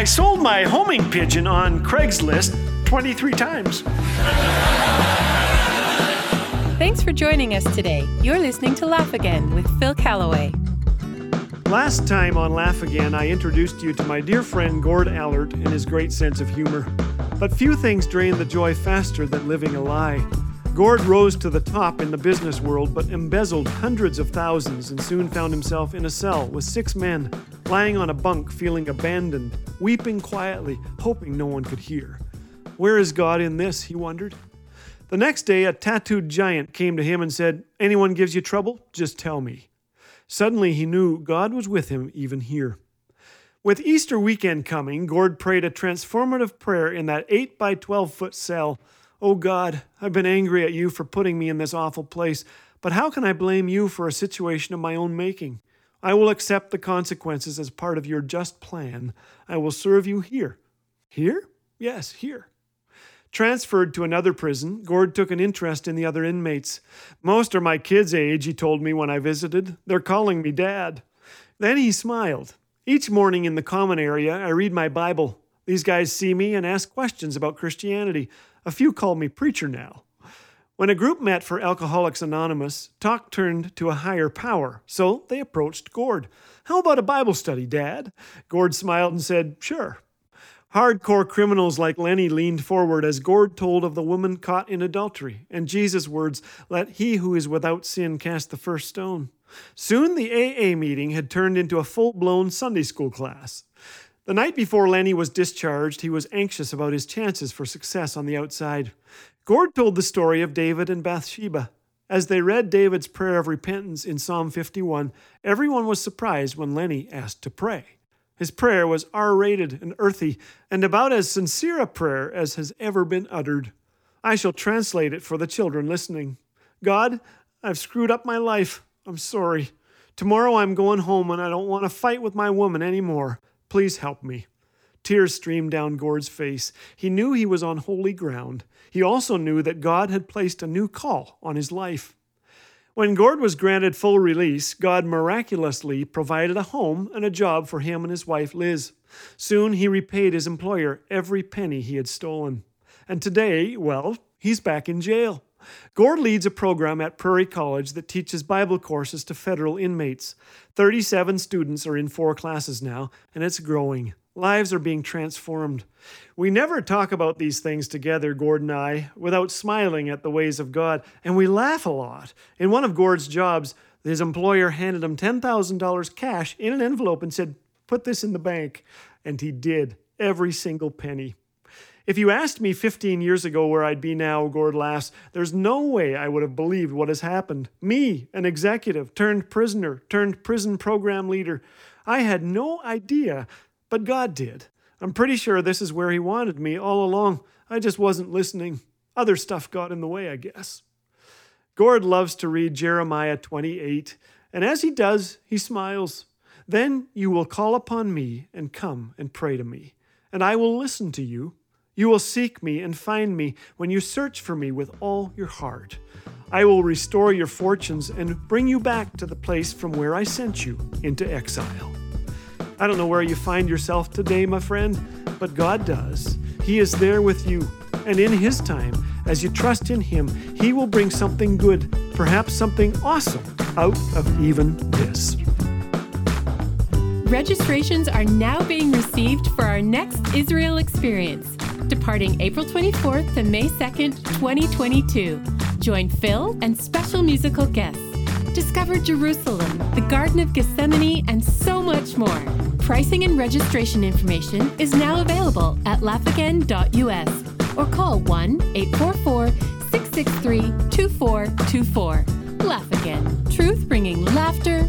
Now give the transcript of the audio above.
I sold my homing pigeon on Craigslist 23 times. Thanks for joining us today. You're listening to Laugh Again with Phil Callaway. Last time on Laugh Again, I introduced you to my dear friend Gord Allert and his great sense of humor. But few things drain the joy faster than living a lie. Gord rose to the top in the business world, but embezzled hundreds of thousands and soon found himself in a cell with six men, lying on a bunk, feeling abandoned, weeping quietly, hoping no one could hear. Where is God in this? he wondered. The next day, a tattooed giant came to him and said, Anyone gives you trouble? Just tell me. Suddenly, he knew God was with him even here. With Easter weekend coming, Gord prayed a transformative prayer in that 8 by 12 foot cell. Oh God, I've been angry at you for putting me in this awful place, but how can I blame you for a situation of my own making? I will accept the consequences as part of your just plan. I will serve you here. Here? Yes, here. Transferred to another prison, Gord took an interest in the other inmates. Most are my kids' age, he told me when I visited. They're calling me Dad. Then he smiled. Each morning in the common area, I read my Bible. These guys see me and ask questions about Christianity. A few call me preacher now. When a group met for Alcoholics Anonymous, talk turned to a higher power, so they approached Gord. How about a Bible study, Dad? Gord smiled and said, Sure. Hardcore criminals like Lenny leaned forward as Gord told of the woman caught in adultery, and Jesus' words, Let he who is without sin cast the first stone. Soon the AA meeting had turned into a full blown Sunday school class. The night before Lenny was discharged, he was anxious about his chances for success on the outside. Gord told the story of David and Bathsheba. As they read David's prayer of repentance in Psalm 51, everyone was surprised when Lenny asked to pray. His prayer was R rated and earthy, and about as sincere a prayer as has ever been uttered. I shall translate it for the children listening. God, I've screwed up my life. I'm sorry. Tomorrow I'm going home and I don't want to fight with my woman anymore. Please help me. Tears streamed down Gord's face. He knew he was on holy ground. He also knew that God had placed a new call on his life. When Gord was granted full release, God miraculously provided a home and a job for him and his wife Liz. Soon he repaid his employer every penny he had stolen. And today, well, he's back in jail. Gord leads a program at Prairie College that teaches Bible courses to federal inmates. 37 students are in four classes now, and it's growing. Lives are being transformed. We never talk about these things together, Gord and I, without smiling at the ways of God, and we laugh a lot. In one of Gord's jobs, his employer handed him $10,000 cash in an envelope and said, Put this in the bank. And he did, every single penny. If you asked me 15 years ago where I'd be now, Gord laughs, there's no way I would have believed what has happened. Me, an executive, turned prisoner, turned prison program leader. I had no idea but God did. I'm pretty sure this is where He wanted me all along. I just wasn't listening. Other stuff got in the way, I guess. Gord loves to read Jeremiah 28, and as he does, he smiles. Then you will call upon me and come and pray to me, and I will listen to you. You will seek me and find me when you search for me with all your heart. I will restore your fortunes and bring you back to the place from where I sent you into exile. I don't know where you find yourself today, my friend, but God does. He is there with you. And in His time, as you trust in Him, He will bring something good, perhaps something awesome, out of even this. Registrations are now being received for our next Israel experience, departing April 24th to May 2nd, 2022. Join Phil and special musical guests. Discover Jerusalem, the Garden of Gethsemane, and so much more. Pricing and registration information is now available at laughagain.us or call 1 844 663 2424. Laugh Again, truth bringing laughter